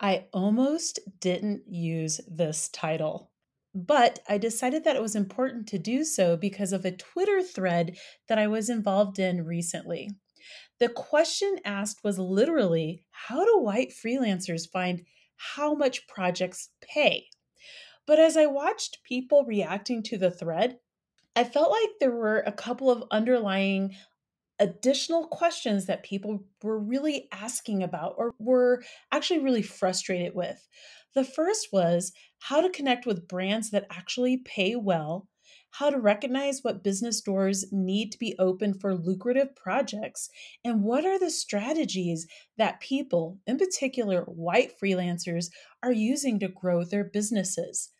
I almost didn't use this title, but I decided that it was important to do so because of a Twitter thread that I was involved in recently. The question asked was literally How do white freelancers find how much projects pay? But as I watched people reacting to the thread, I felt like there were a couple of underlying additional questions that people were really asking about or were actually really frustrated with. The first was how to connect with brands that actually pay well, how to recognize what business doors need to be open for lucrative projects, and what are the strategies that people, in particular white freelancers, are using to grow their businesses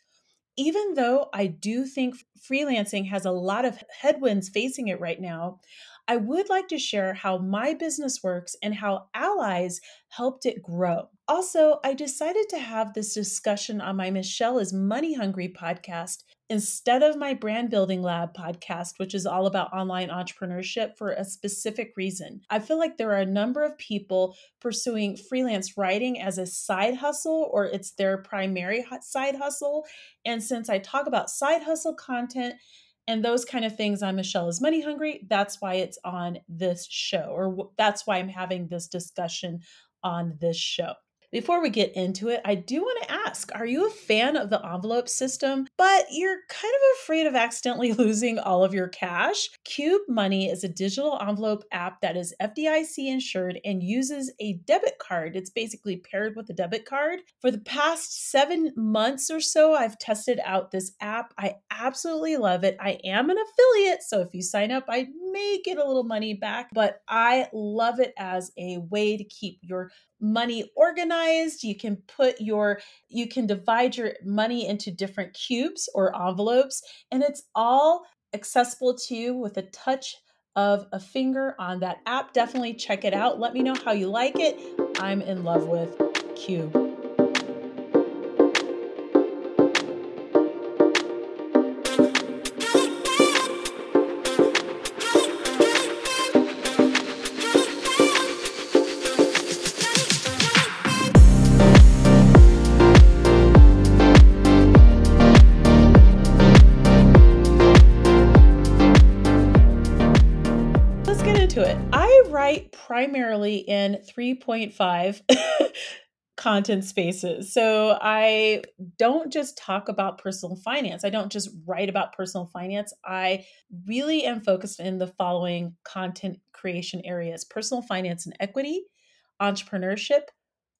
even though I do think freelancing has a lot of headwinds facing it right now, I would like to share how my business works and how allies helped it grow. Also, I decided to have this discussion on my Michelle is Money Hungry podcast instead of my Brand Building Lab podcast, which is all about online entrepreneurship for a specific reason. I feel like there are a number of people pursuing freelance writing as a side hustle or it's their primary side hustle. And since I talk about side hustle content, and those kind of things on Michelle is Money Hungry. That's why it's on this show, or that's why I'm having this discussion on this show. Before we get into it, I do want to ask Are you a fan of the envelope system, but you're kind of afraid of accidentally losing all of your cash? Cube Money is a digital envelope app that is FDIC insured and uses a debit card. It's basically paired with a debit card. For the past seven months or so, I've tested out this app. I absolutely love it. I am an affiliate, so if you sign up, I may get a little money back, but I love it as a way to keep your money organized. You can put your, you can divide your money into different cubes or envelopes, and it's all accessible to you with a touch of a finger on that app. Definitely check it out. Let me know how you like it. I'm in love with Cube. Primarily in 3.5 content spaces. So I don't just talk about personal finance. I don't just write about personal finance. I really am focused in the following content creation areas personal finance and equity, entrepreneurship,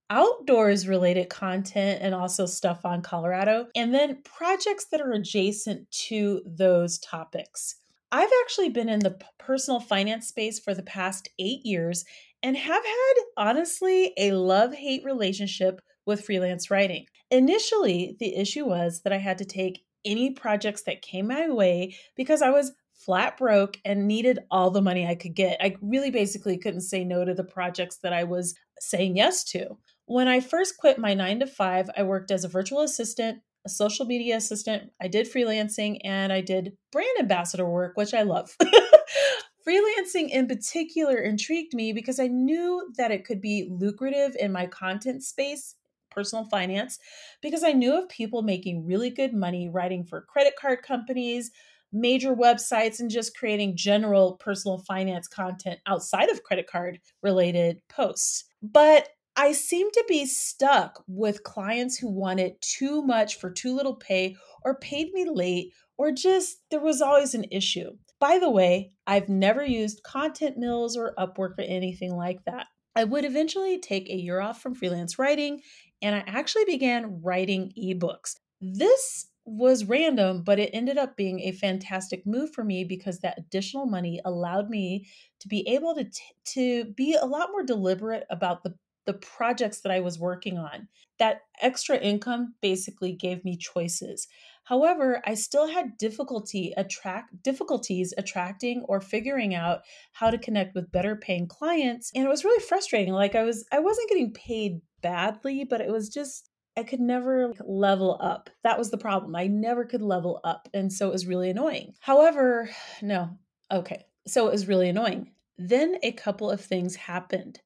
outdoors related content and also stuff on Colorado, and then projects that are adjacent to those topics. I've actually been in the personal finance space for the past eight years and have had, honestly, a love hate relationship with freelance writing. Initially, the issue was that I had to take any projects that came my way because I was flat broke and needed all the money I could get. I really basically couldn't say no to the projects that I was saying yes to. When I first quit my nine to five, I worked as a virtual assistant a social media assistant. I did freelancing and I did brand ambassador work, which I love. freelancing in particular intrigued me because I knew that it could be lucrative in my content space, personal finance, because I knew of people making really good money writing for credit card companies, major websites, and just creating general personal finance content outside of credit card related posts. But I seem to be stuck with clients who wanted too much for too little pay or paid me late or just there was always an issue. By the way, I've never used Content Mills or Upwork or anything like that. I would eventually take a year off from freelance writing and I actually began writing ebooks. This was random, but it ended up being a fantastic move for me because that additional money allowed me to be able to t- to be a lot more deliberate about the the projects that I was working on. That extra income basically gave me choices. However, I still had difficulty attract difficulties attracting or figuring out how to connect with better paying clients, and it was really frustrating. Like I was I wasn't getting paid badly, but it was just I could never level up. That was the problem. I never could level up, and so it was really annoying. However, no. Okay. So it was really annoying. Then a couple of things happened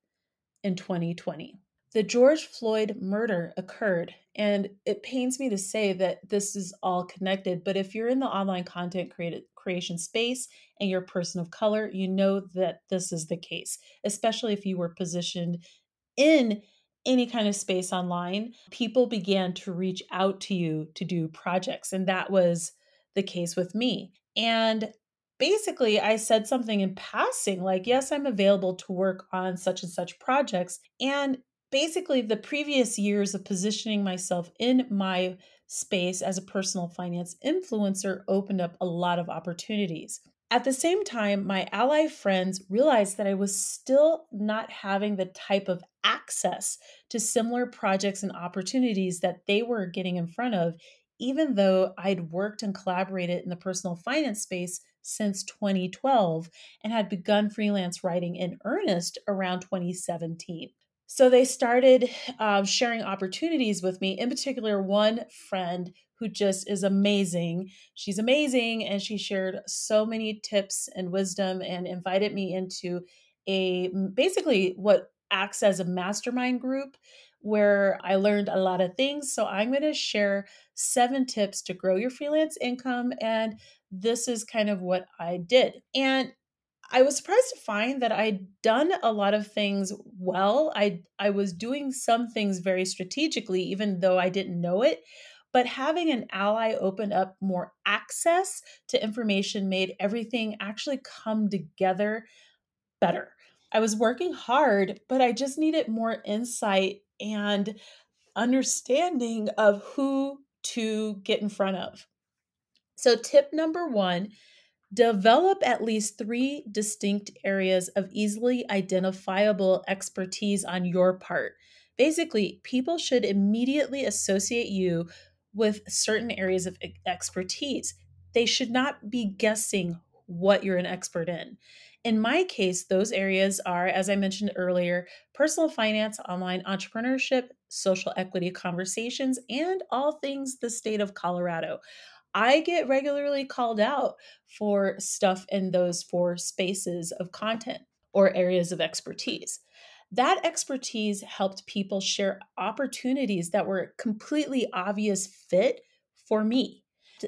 in 2020. the George Floyd murder occurred. And it pains me to say that this is all connected, but if you're in the online content created, creation space and you're a person of color, you know that this is the case, especially if you were positioned in any kind of space online. People began to reach out to you to do projects, and that was the case with me. And basically I said something in passing like, yes, I'm available to work on such and such projects. And basically the previous years of positioning myself in my space as a personal finance influencer opened up a lot of opportunities. At the same time, my ally friends realized that I was still not having the type of access to similar projects and opportunities that they were getting in front of, even though I'd worked and collaborated in the personal finance space since 2012 and had begun freelance writing in earnest around 2017. So they started uh, sharing opportunities with me, in particular, one friend who just is amazing. She's amazing, and she shared so many tips and wisdom and invited me into a basically what acts as a mastermind group where I learned a lot of things. So I'm going to share seven tips to grow your freelance income. And this is kind of what I did. And I was surprised to find that I'd done a lot of things well. I I was doing some things very strategically even though I didn't know it. But having an ally open up more access to information made everything actually come together better. I was working hard, but I just needed more insight and understanding of who to get in front of. So, tip number one Develop at least three distinct areas of easily identifiable expertise on your part. Basically, people should immediately associate you with certain areas of expertise. They should not be guessing what you're an expert in. In my case, those areas are, as I mentioned earlier, personal finance, online entrepreneurship, social equity conversations, and all things the state of Colorado. I get regularly called out for stuff in those four spaces of content or areas of expertise. That expertise helped people share opportunities that were completely obvious fit for me.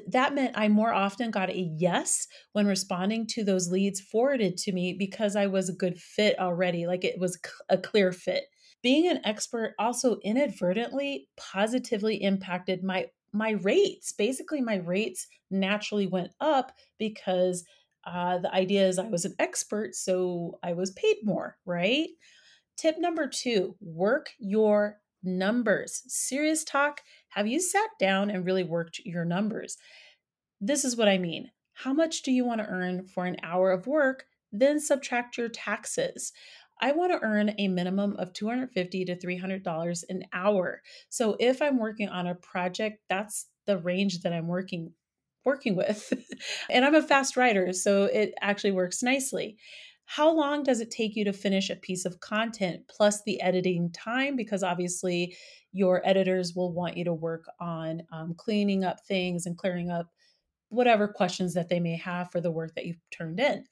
That meant I more often got a yes when responding to those leads forwarded to me because I was a good fit already, like it was a clear fit. Being an expert also inadvertently positively impacted my my rates basically my rates naturally went up because uh, the idea is i was an expert so i was paid more right tip number two work your numbers serious talk have you sat down and really worked your numbers this is what i mean how much do you want to earn for an hour of work then subtract your taxes I want to earn a minimum of 250 to $300 an hour. So if I'm working on a project, that's the range that I'm working working with. and I'm a fast writer, so it actually works nicely. How long does it take you to finish a piece of content plus the editing time? Because obviously, your editors will want you to work on um, cleaning up things and clearing up whatever questions that they may have for the work that you've turned in.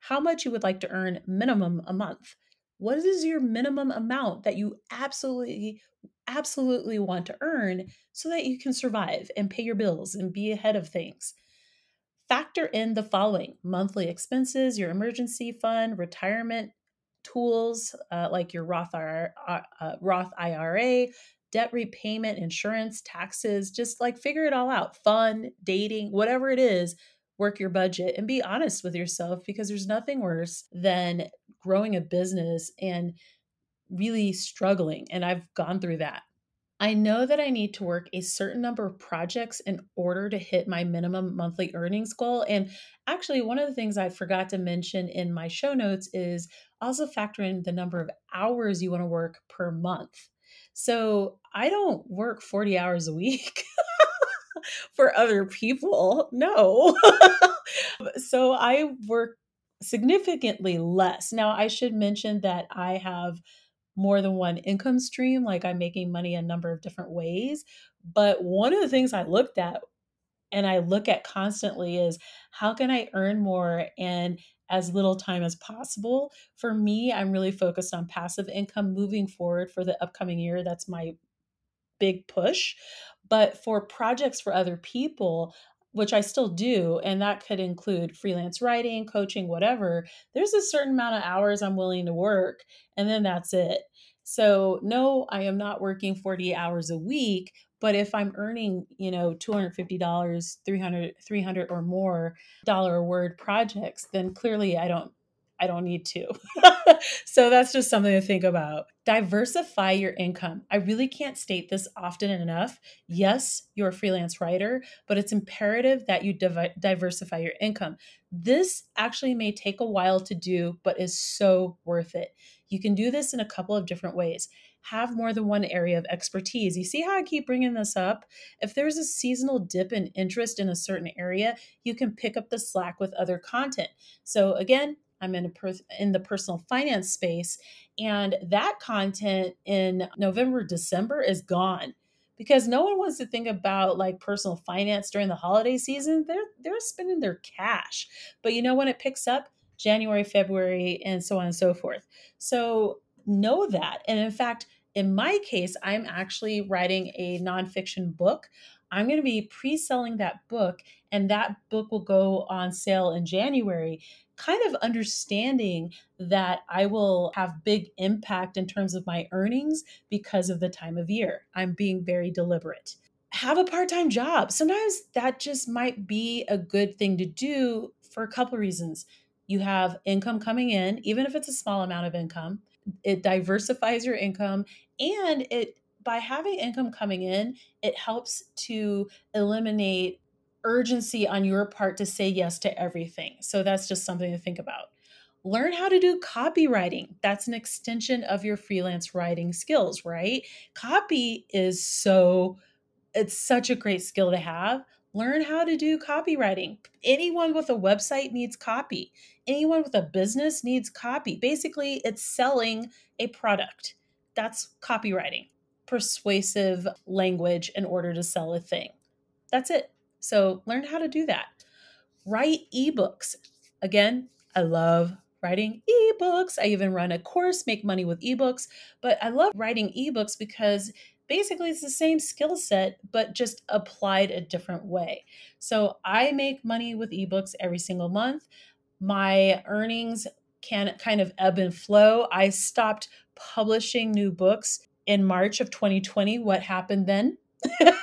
How much you would like to earn minimum a month? what is your minimum amount that you absolutely absolutely want to earn so that you can survive and pay your bills and be ahead of things factor in the following monthly expenses your emergency fund retirement tools uh, like your roth, IRA, uh, uh, roth ira debt repayment insurance taxes just like figure it all out fun dating whatever it is work your budget and be honest with yourself because there's nothing worse than growing a business and really struggling. And I've gone through that. I know that I need to work a certain number of projects in order to hit my minimum monthly earnings goal. And actually, one of the things I forgot to mention in my show notes is also factor in the number of hours you want to work per month. So I don't work 40 hours a week. for other people. No. so I work significantly less. Now, I should mention that I have more than one income stream, like I'm making money a number of different ways. But one of the things I looked at and I look at constantly is how can I earn more and as little time as possible. For me, I'm really focused on passive income moving forward for the upcoming year. That's my big push. But for projects for other people, which I still do, and that could include freelance writing, coaching, whatever, there's a certain amount of hours I'm willing to work, and then that's it. So, no, I am not working 40 hours a week, but if I'm earning, you know, $250, 300 300 or more dollar a word projects, then clearly I don't I don't need to. so that's just something to think about. Diversify your income. I really can't state this often enough. Yes, you're a freelance writer, but it's imperative that you div- diversify your income. This actually may take a while to do, but is so worth it. You can do this in a couple of different ways. Have more than one area of expertise. You see how I keep bringing this up? If there's a seasonal dip in interest in a certain area, you can pick up the slack with other content. So, again, I'm in a per- in the personal finance space, and that content in November, December is gone because no one wants to think about like personal finance during the holiday season. They're they're spending their cash, but you know when it picks up January, February, and so on and so forth. So know that, and in fact. In my case, I'm actually writing a nonfiction book. I'm going to be pre selling that book, and that book will go on sale in January kind of understanding that I will have big impact in terms of my earnings because of the time of year. I'm being very deliberate. Have a part time job. Sometimes that just might be a good thing to do for a couple reasons. You have income coming in, even if it's a small amount of income, it diversifies your income and it by having income coming in, it helps to eliminate urgency on your part to say yes to everything. So that's just something to think about. Learn how to do copywriting. That's an extension of your freelance writing skills, right? Copy is so, it's such a great skill to have. Learn how to do copywriting. Anyone with a website needs copy. Anyone with a business needs copy. Basically, it's selling a product. That's copywriting, persuasive language in order to sell a thing. That's it. So learn how to do that. Write ebooks. Again, I love writing ebooks. I even run a course, Make Money with Ebooks. But I love writing ebooks because basically it's the same skill set, but just applied a different way. So I make money with ebooks every single month. My earnings can kind of ebb and flow. I stopped publishing new books in March of 2020. What happened then?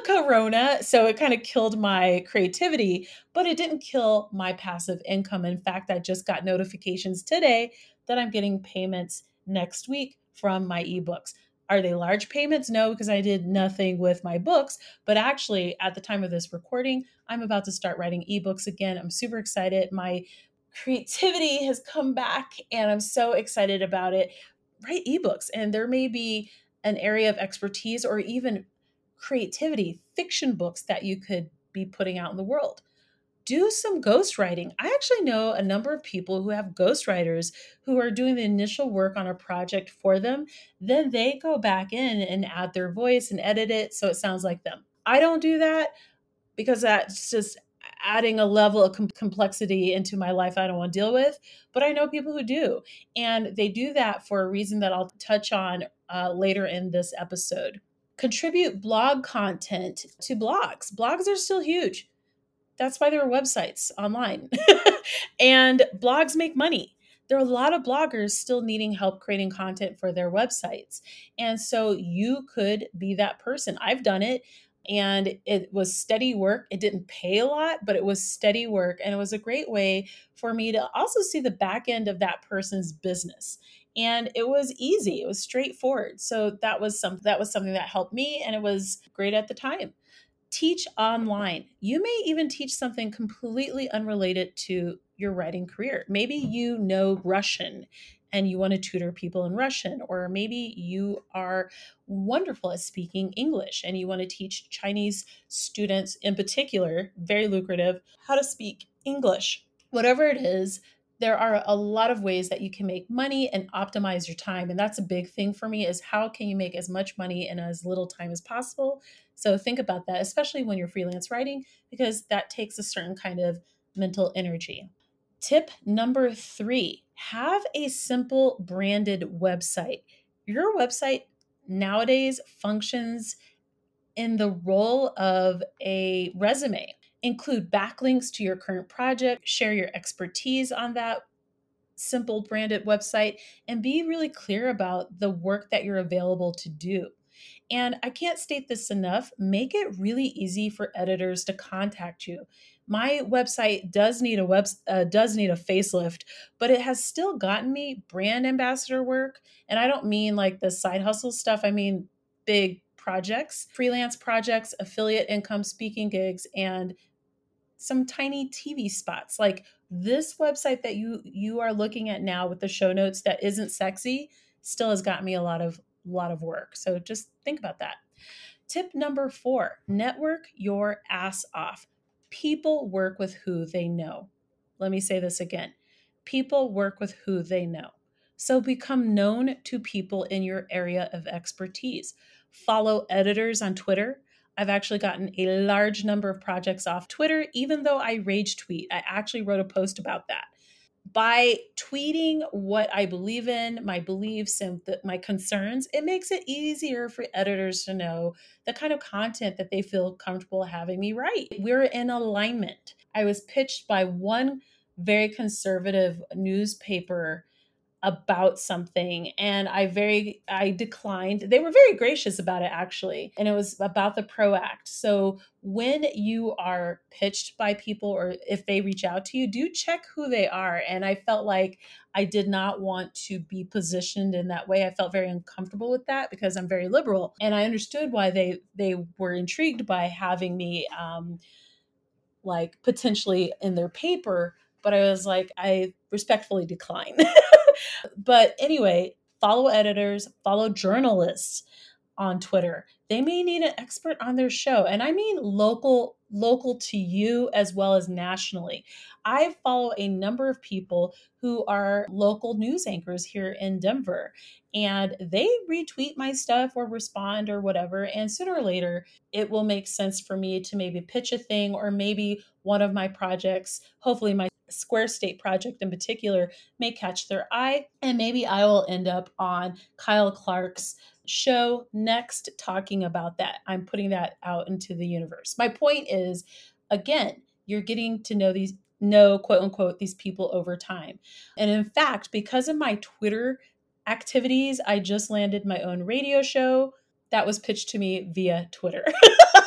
corona. So it kind of killed my creativity, but it didn't kill my passive income. In fact, I just got notifications today that I'm getting payments next week from my ebooks. Are they large payments? No, because I did nothing with my books. But actually, at the time of this recording, I'm about to start writing ebooks again. I'm super excited. My creativity has come back and I'm so excited about it. Write ebooks, and there may be an area of expertise or even creativity, fiction books that you could be putting out in the world. Do some ghostwriting. I actually know a number of people who have ghostwriters who are doing the initial work on a project for them. Then they go back in and add their voice and edit it so it sounds like them. I don't do that because that's just adding a level of com- complexity into my life I don't want to deal with. But I know people who do. And they do that for a reason that I'll touch on uh, later in this episode contribute blog content to blogs. Blogs are still huge. That's why there are websites online. and blogs make money. There are a lot of bloggers still needing help creating content for their websites. And so you could be that person. I've done it and it was steady work. It didn't pay a lot, but it was steady work. And it was a great way for me to also see the back end of that person's business and it was easy it was straightforward. So that was some that was something that helped me and it was great at the time. Teach online. You may even teach something completely unrelated to your writing career. Maybe you know russian and you want to tutor people in russian or maybe you are wonderful at speaking english and you want to teach chinese students in particular very lucrative how to speak english. Whatever it is there are a lot of ways that you can make money and optimize your time and that's a big thing for me is how can you make as much money in as little time as possible so think about that especially when you're freelance writing because that takes a certain kind of mental energy Tip number three have a simple branded website. Your website nowadays functions in the role of a resume. Include backlinks to your current project, share your expertise on that simple branded website, and be really clear about the work that you're available to do. And I can't state this enough make it really easy for editors to contact you. My website does need a web uh, does need a facelift, but it has still gotten me brand ambassador work, and I don't mean like the side hustle stuff. I mean big projects, freelance projects, affiliate income, speaking gigs, and some tiny TV spots. Like this website that you you are looking at now with the show notes that isn't sexy still has got me a lot of lot of work. So just think about that. Tip number 4, network your ass off. People work with who they know. Let me say this again. People work with who they know. So become known to people in your area of expertise. Follow editors on Twitter. I've actually gotten a large number of projects off Twitter, even though I rage tweet. I actually wrote a post about that. By tweeting what I believe in, my beliefs, and the, my concerns, it makes it easier for editors to know the kind of content that they feel comfortable having me write. We're in alignment. I was pitched by one very conservative newspaper about something and i very i declined. They were very gracious about it actually and it was about the pro act. So when you are pitched by people or if they reach out to you do check who they are and i felt like i did not want to be positioned in that way. I felt very uncomfortable with that because i'm very liberal and i understood why they they were intrigued by having me um like potentially in their paper but i was like i respectfully decline but anyway, follow editors, follow journalists on Twitter. They may need an expert on their show, and I mean local local to you as well as nationally. I follow a number of people who are local news anchors here in Denver, and they retweet my stuff or respond or whatever. And sooner or later, it will make sense for me to maybe pitch a thing or maybe one of my projects, hopefully, my Square State project in particular may catch their eye. And maybe I will end up on Kyle Clark's show next talking about that. I'm putting that out into the universe. My point is, again, you're getting to know these know quote unquote these people over time. And in fact, because of my Twitter activities, I just landed my own radio show that was pitched to me via Twitter.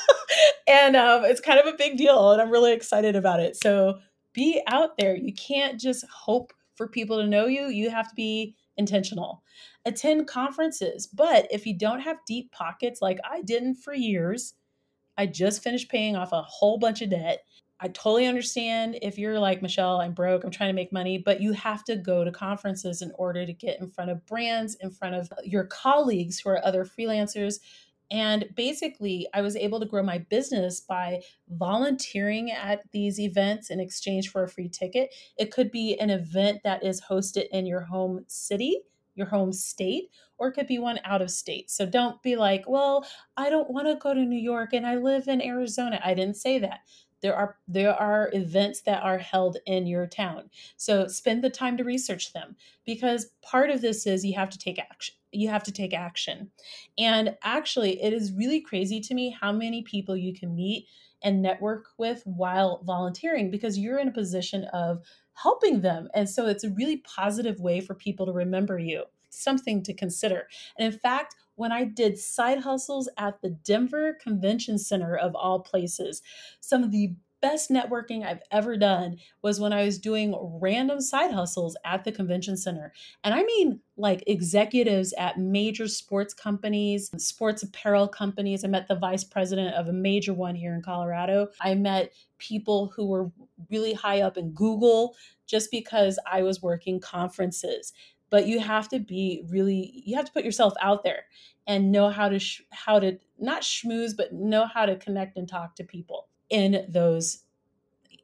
and um, it's kind of a big deal, and I'm really excited about it. So be out there. You can't just hope for people to know you. You have to be intentional. Attend conferences. But if you don't have deep pockets like I didn't for years, I just finished paying off a whole bunch of debt. I totally understand if you're like, Michelle, I'm broke, I'm trying to make money, but you have to go to conferences in order to get in front of brands, in front of your colleagues who are other freelancers, and basically, I was able to grow my business by volunteering at these events in exchange for a free ticket. It could be an event that is hosted in your home city, your home state, or it could be one out of state. So don't be like, well, I don't want to go to New York and I live in Arizona. I didn't say that there are there are events that are held in your town. So spend the time to research them because part of this is you have to take action you have to take action. And actually it is really crazy to me how many people you can meet and network with while volunteering because you're in a position of helping them. And so it's a really positive way for people to remember you something to consider and in fact when I did side hustles at the Denver Convention Center, of all places. Some of the best networking I've ever done was when I was doing random side hustles at the convention center. And I mean, like executives at major sports companies, sports apparel companies. I met the vice president of a major one here in Colorado. I met people who were really high up in Google just because I was working conferences but you have to be really you have to put yourself out there and know how to sh- how to not schmooze but know how to connect and talk to people in those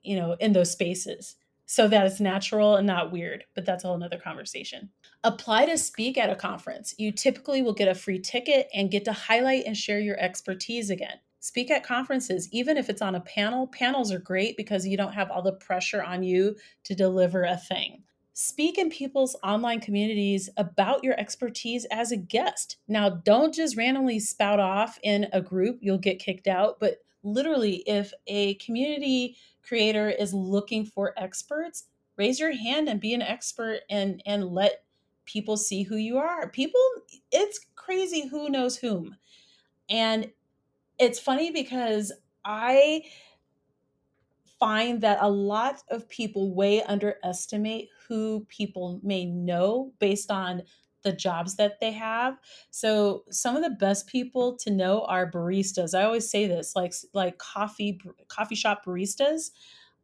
you know in those spaces so that it's natural and not weird but that's a whole nother conversation apply to speak at a conference you typically will get a free ticket and get to highlight and share your expertise again Speak at conferences, even if it's on a panel. Panels are great because you don't have all the pressure on you to deliver a thing. Speak in people's online communities about your expertise as a guest. Now, don't just randomly spout off in a group, you'll get kicked out. But literally, if a community creator is looking for experts, raise your hand and be an expert and, and let people see who you are. People, it's crazy who knows whom. And it's funny because I find that a lot of people way underestimate who people may know based on the jobs that they have. So some of the best people to know are baristas. I always say this, like like coffee coffee shop baristas,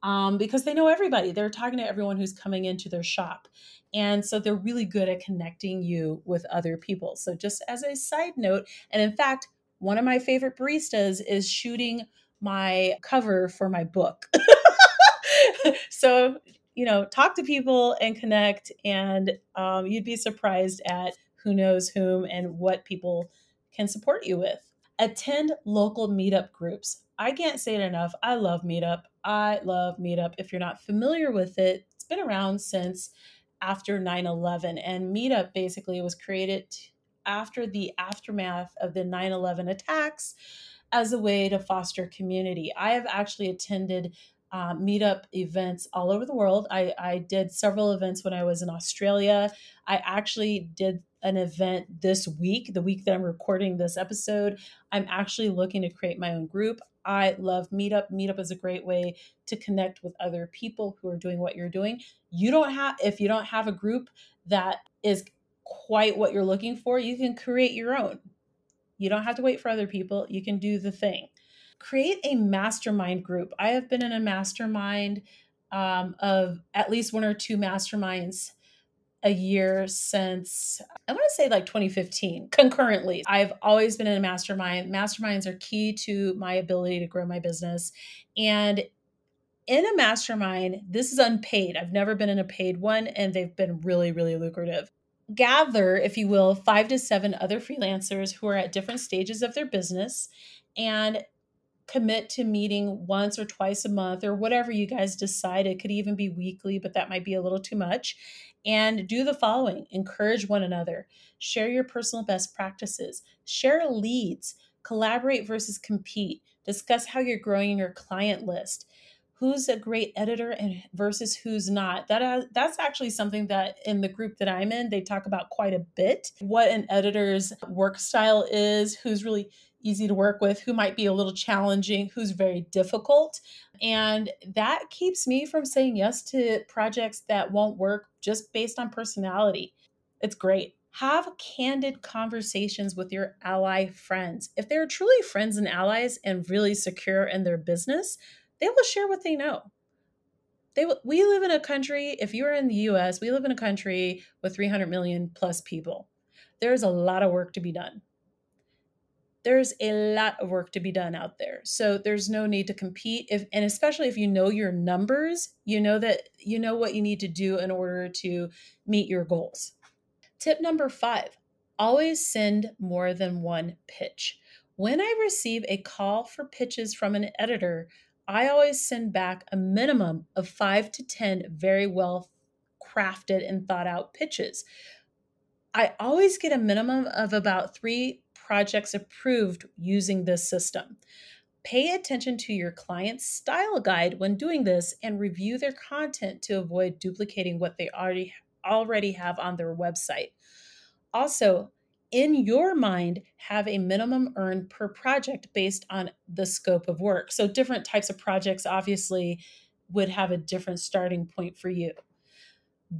um, because they know everybody. They're talking to everyone who's coming into their shop, and so they're really good at connecting you with other people. So just as a side note, and in fact, one of my favorite baristas is shooting my cover for my book. so, you know, talk to people and connect, and um, you'd be surprised at who knows whom and what people can support you with. Attend local meetup groups. I can't say it enough. I love Meetup. I love Meetup. If you're not familiar with it, it's been around since after 9 11, and Meetup basically was created after the aftermath of the 9 11 attacks as a way to foster community. I have actually attended uh, meetup events all over the world. I, I did several events when I was in Australia. I actually did an event this week, the week that I'm recording this episode. I'm actually looking to create my own group. I love Meetup. Meetup is a great way to connect with other people who are doing what you're doing. You don't have, if you don't have a group that is quite what you're looking for, you can create your own. You don't have to wait for other people. You can do the thing. Create a mastermind group. I have been in a mastermind um, of at least one or two masterminds a year since I want to say like 2015 concurrently. I've always been in a mastermind. Masterminds are key to my ability to grow my business. And in a mastermind, this is unpaid. I've never been in a paid one, and they've been really, really lucrative gather, if you will, five to seven other freelancers who are at different stages of their business and commit to meeting once or twice a month or whatever you guys decide. It could even be weekly, but that might be a little too much. And do the following. Encourage one another, share your personal best practices, share leads, collaborate versus compete, discuss how you're growing your client list who's a great editor and versus who's not. That uh, that's actually something that in the group that i'm in they talk about quite a bit. What an editor's work style is who's really easy to work with who might be a little challenging who's very difficult. And that keeps me from saying yes to projects that won't work just based on personality. It's great. Have candid conversations with your ally friends. If they're truly friends and allies and really secure in their business, they will share what they know. They we live in a country, if you're in the US, we live in a country with 300 million plus people. There's a lot of work to be done. There's a lot of work to be done out there. So there's no need to compete if and especially if you know your numbers, you know that you know what you need to do in order to meet your goals. Tip number 5, always send more than one pitch. When I receive a call for pitches from an editor, I always send back a minimum of five to 10 very well crafted and thought out pitches. I always get a minimum of about three projects approved using this system. Pay attention to your client's style guide when doing this and review their content to avoid duplicating what they already already have on their website. Also, in your mind have a minimum earned per project based on the scope of work. So different types of projects obviously would have a different starting point for you.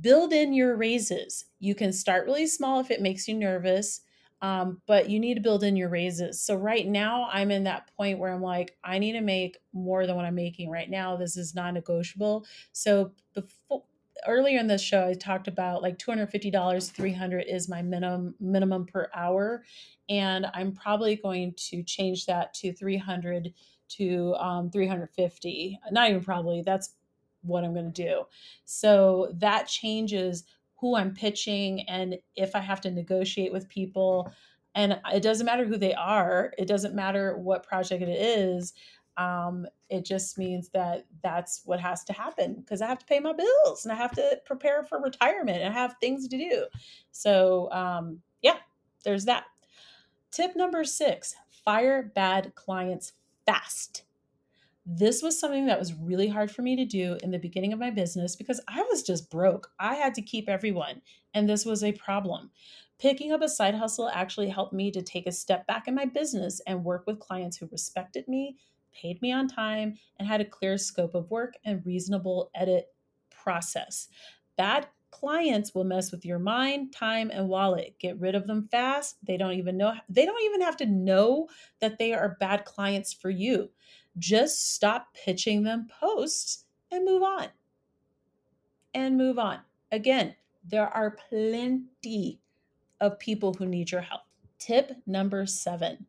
Build in your raises. You can start really small if it makes you nervous, um, but you need to build in your raises. So right now, I'm in that point where I'm like, I need to make more than what I'm making right now. This is non negotiable. So before, earlier in this show I talked about like $250 300 is my minimum minimum per hour. And I'm probably going to change that to 300 to um, 350 not even probably that's what I'm going to do. So that changes who I'm pitching and if I have to negotiate with people. And it doesn't matter who they are, it doesn't matter what project it is. Um, it just means that that's what has to happen because I have to pay my bills and I have to prepare for retirement and I have things to do. So, um, yeah, there's that. Tip number six fire bad clients fast. This was something that was really hard for me to do in the beginning of my business because I was just broke. I had to keep everyone, and this was a problem. Picking up a side hustle actually helped me to take a step back in my business and work with clients who respected me, paid me on time, and had a clear scope of work and reasonable edit process. Bad clients will mess with your mind, time, and wallet. Get rid of them fast. They don't even know, they don't even have to know that they are bad clients for you. Just stop pitching them posts and move on. And move on. Again, there are plenty of people who need your help. Tip number seven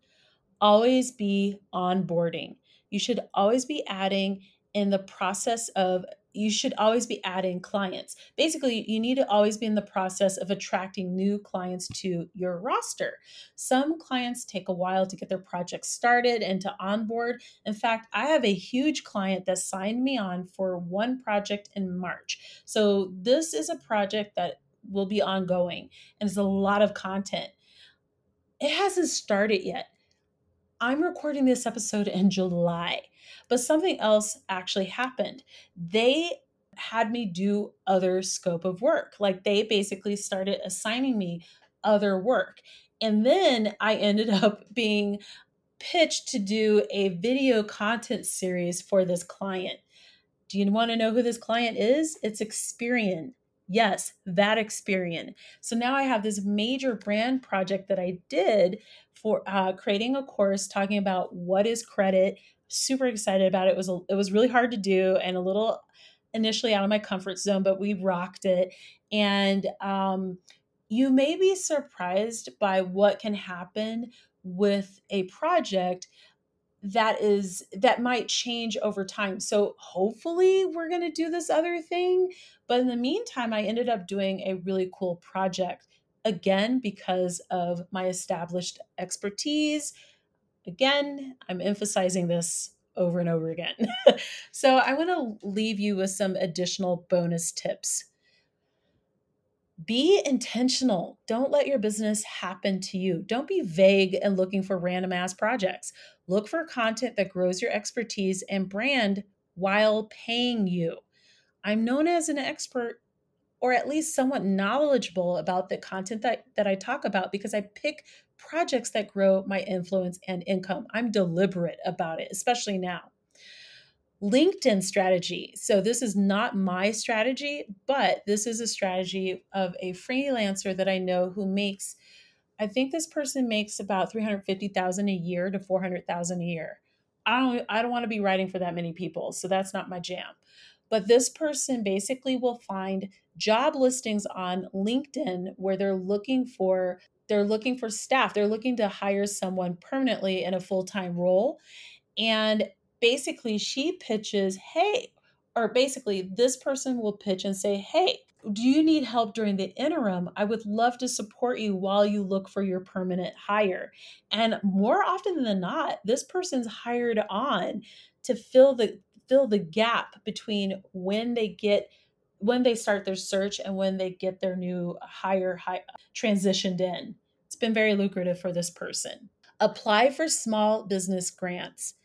always be onboarding. You should always be adding in the process of you should always be adding clients. Basically, you need to always be in the process of attracting new clients to your roster. Some clients take a while to get their project started and to onboard. In fact, I have a huge client that signed me on for one project in March. So, this is a project that will be ongoing and it's a lot of content. It hasn't started yet. I'm recording this episode in July. But something else actually happened. They had me do other scope of work. Like they basically started assigning me other work. And then I ended up being pitched to do a video content series for this client. Do you want to know who this client is? It's Experian. Yes, that Experian. So now I have this major brand project that I did for uh, creating a course talking about what is credit, super excited about it. It was a, it was really hard to do and a little initially out of my comfort zone, but we rocked it. And um, you may be surprised by what can happen with a project that is that might change over time. So hopefully we're going to do this other thing, but in the meantime I ended up doing a really cool project again because of my established expertise, Again, I'm emphasizing this over and over again. so I want to leave you with some additional bonus tips. Be intentional. Don't let your business happen to you. Don't be vague and looking for random ass projects. Look for content that grows your expertise and brand while paying you. I'm known as an expert or at least somewhat knowledgeable about the content that, that I talk about because I pick projects that grow my influence and income. I'm deliberate about it, especially now. LinkedIn strategy. So, this is not my strategy, but this is a strategy of a freelancer that I know who makes, I think this person makes about 350,000 a year to 400,000 a year. I don't I don't want to be writing for that many people, so that's not my jam. But this person basically will find job listings on LinkedIn where they're looking for they're looking for staff. They're looking to hire someone permanently in a full-time role. And basically she pitches, "Hey, or basically this person will pitch and say, "Hey, do you need help during the interim? I would love to support you while you look for your permanent hire." And more often than not, this person's hired on to fill the fill the gap between when they get when they start their search and when they get their new hire transitioned in. It's been very lucrative for this person. Apply for small business grants.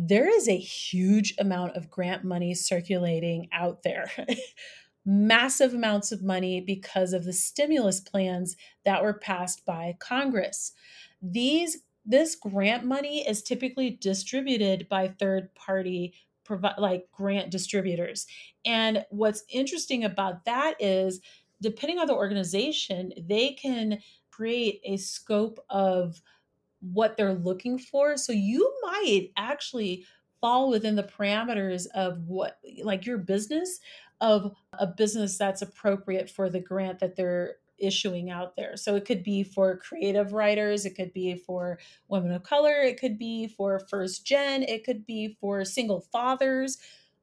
There is a huge amount of grant money circulating out there. Massive amounts of money because of the stimulus plans that were passed by Congress. These this grant money is typically distributed by third party like grant distributors. And what's interesting about that is depending on the organization, they can create a scope of what they're looking for. So you might actually fall within the parameters of what like your business of a business that's appropriate for the grant that they're issuing out there. So it could be for creative writers, it could be for women of color, it could be for first gen, it could be for single fathers,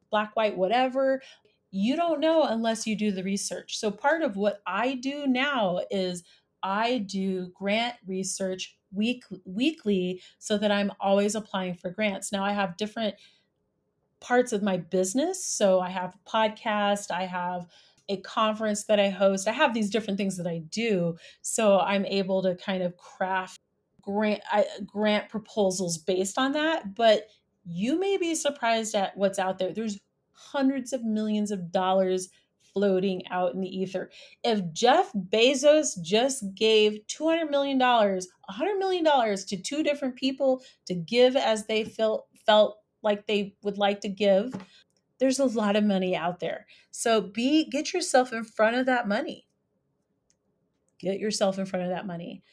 black, white, whatever. You don't know unless you do the research. So part of what I do now is I do grant research week, weekly so that I'm always applying for grants. Now I have different parts of my business. So I have a podcast, I have a conference that I host. I have these different things that I do. So I'm able to kind of craft grant I, grant proposals based on that, but you may be surprised at what's out there. There's hundreds of millions of dollars floating out in the ether. If Jeff Bezos just gave $200 million, $100 million to two different people to give as they felt felt like they would like to give, there's a lot of money out there. So be get yourself in front of that money. Get yourself in front of that money.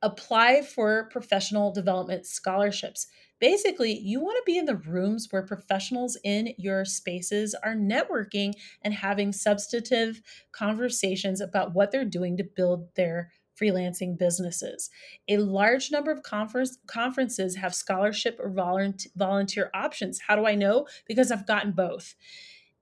Apply for professional development scholarships. Basically, you want to be in the rooms where professionals in your spaces are networking and having substantive conversations about what they're doing to build their freelancing businesses. A large number of conference, conferences have scholarship or volunteer options. How do I know? Because I've gotten both.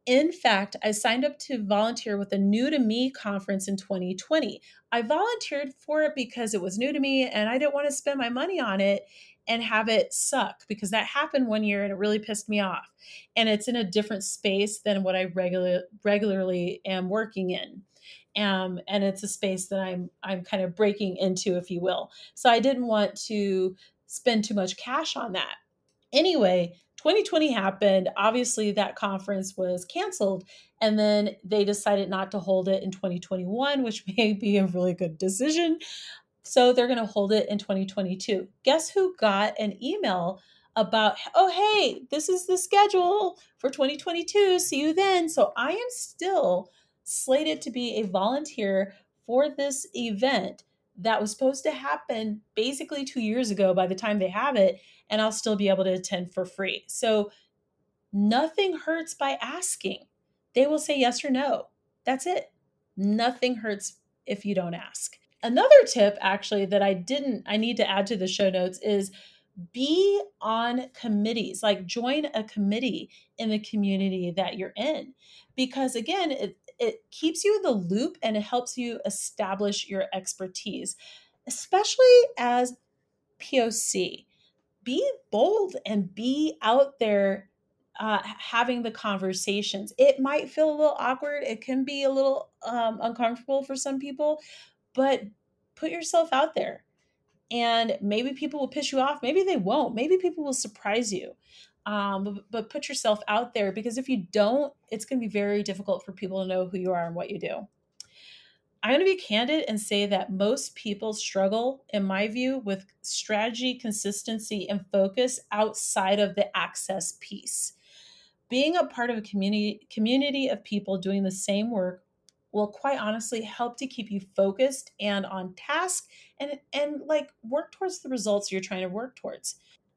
In fact, I signed up to volunteer with a new to me conference in 2020. I volunteered for it because it was new to me and I didn't want to spend my money on it and have it suck because that happened one year and it really pissed me off. And it's in a different space than what I regular, regularly am working in. Um, and it's a space that I'm I'm kind of breaking into, if you will. So I didn't want to spend too much cash on that. Anyway, 2020 happened. Obviously, that conference was canceled, and then they decided not to hold it in 2021, which may be a really good decision. So they're going to hold it in 2022. Guess who got an email about, oh, hey, this is the schedule for 2022. See you then. So I am still slated to be a volunteer for this event that was supposed to happen basically two years ago by the time they have it, and I'll still be able to attend for free. So nothing hurts by asking. They will say yes or no. That's it. Nothing hurts if you don't ask. Another tip, actually, that I didn't, I need to add to the show notes is be on committees, like join a committee in the community that you're in. Because again, it, it keeps you in the loop and it helps you establish your expertise, especially as POC. Be bold and be out there uh, having the conversations. It might feel a little awkward. It can be a little um, uncomfortable for some people, but put yourself out there. And maybe people will piss you off. Maybe they won't. Maybe people will surprise you um, but, but put yourself out there because if you don't, it's going to be very difficult for people to know who you are and what you do. I'm going to be candid and say that most people struggle, in my view, with strategy, consistency, and focus outside of the access piece. Being a part of a community community of people doing the same work will quite honestly help to keep you focused and on task and and like work towards the results you're trying to work towards.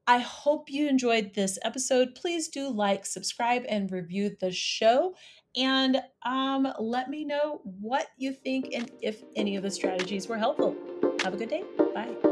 I hope you enjoyed this episode. Please do like, subscribe, and review the show. And um, let me know what you think and if any of the strategies were helpful. Have a good day. Bye.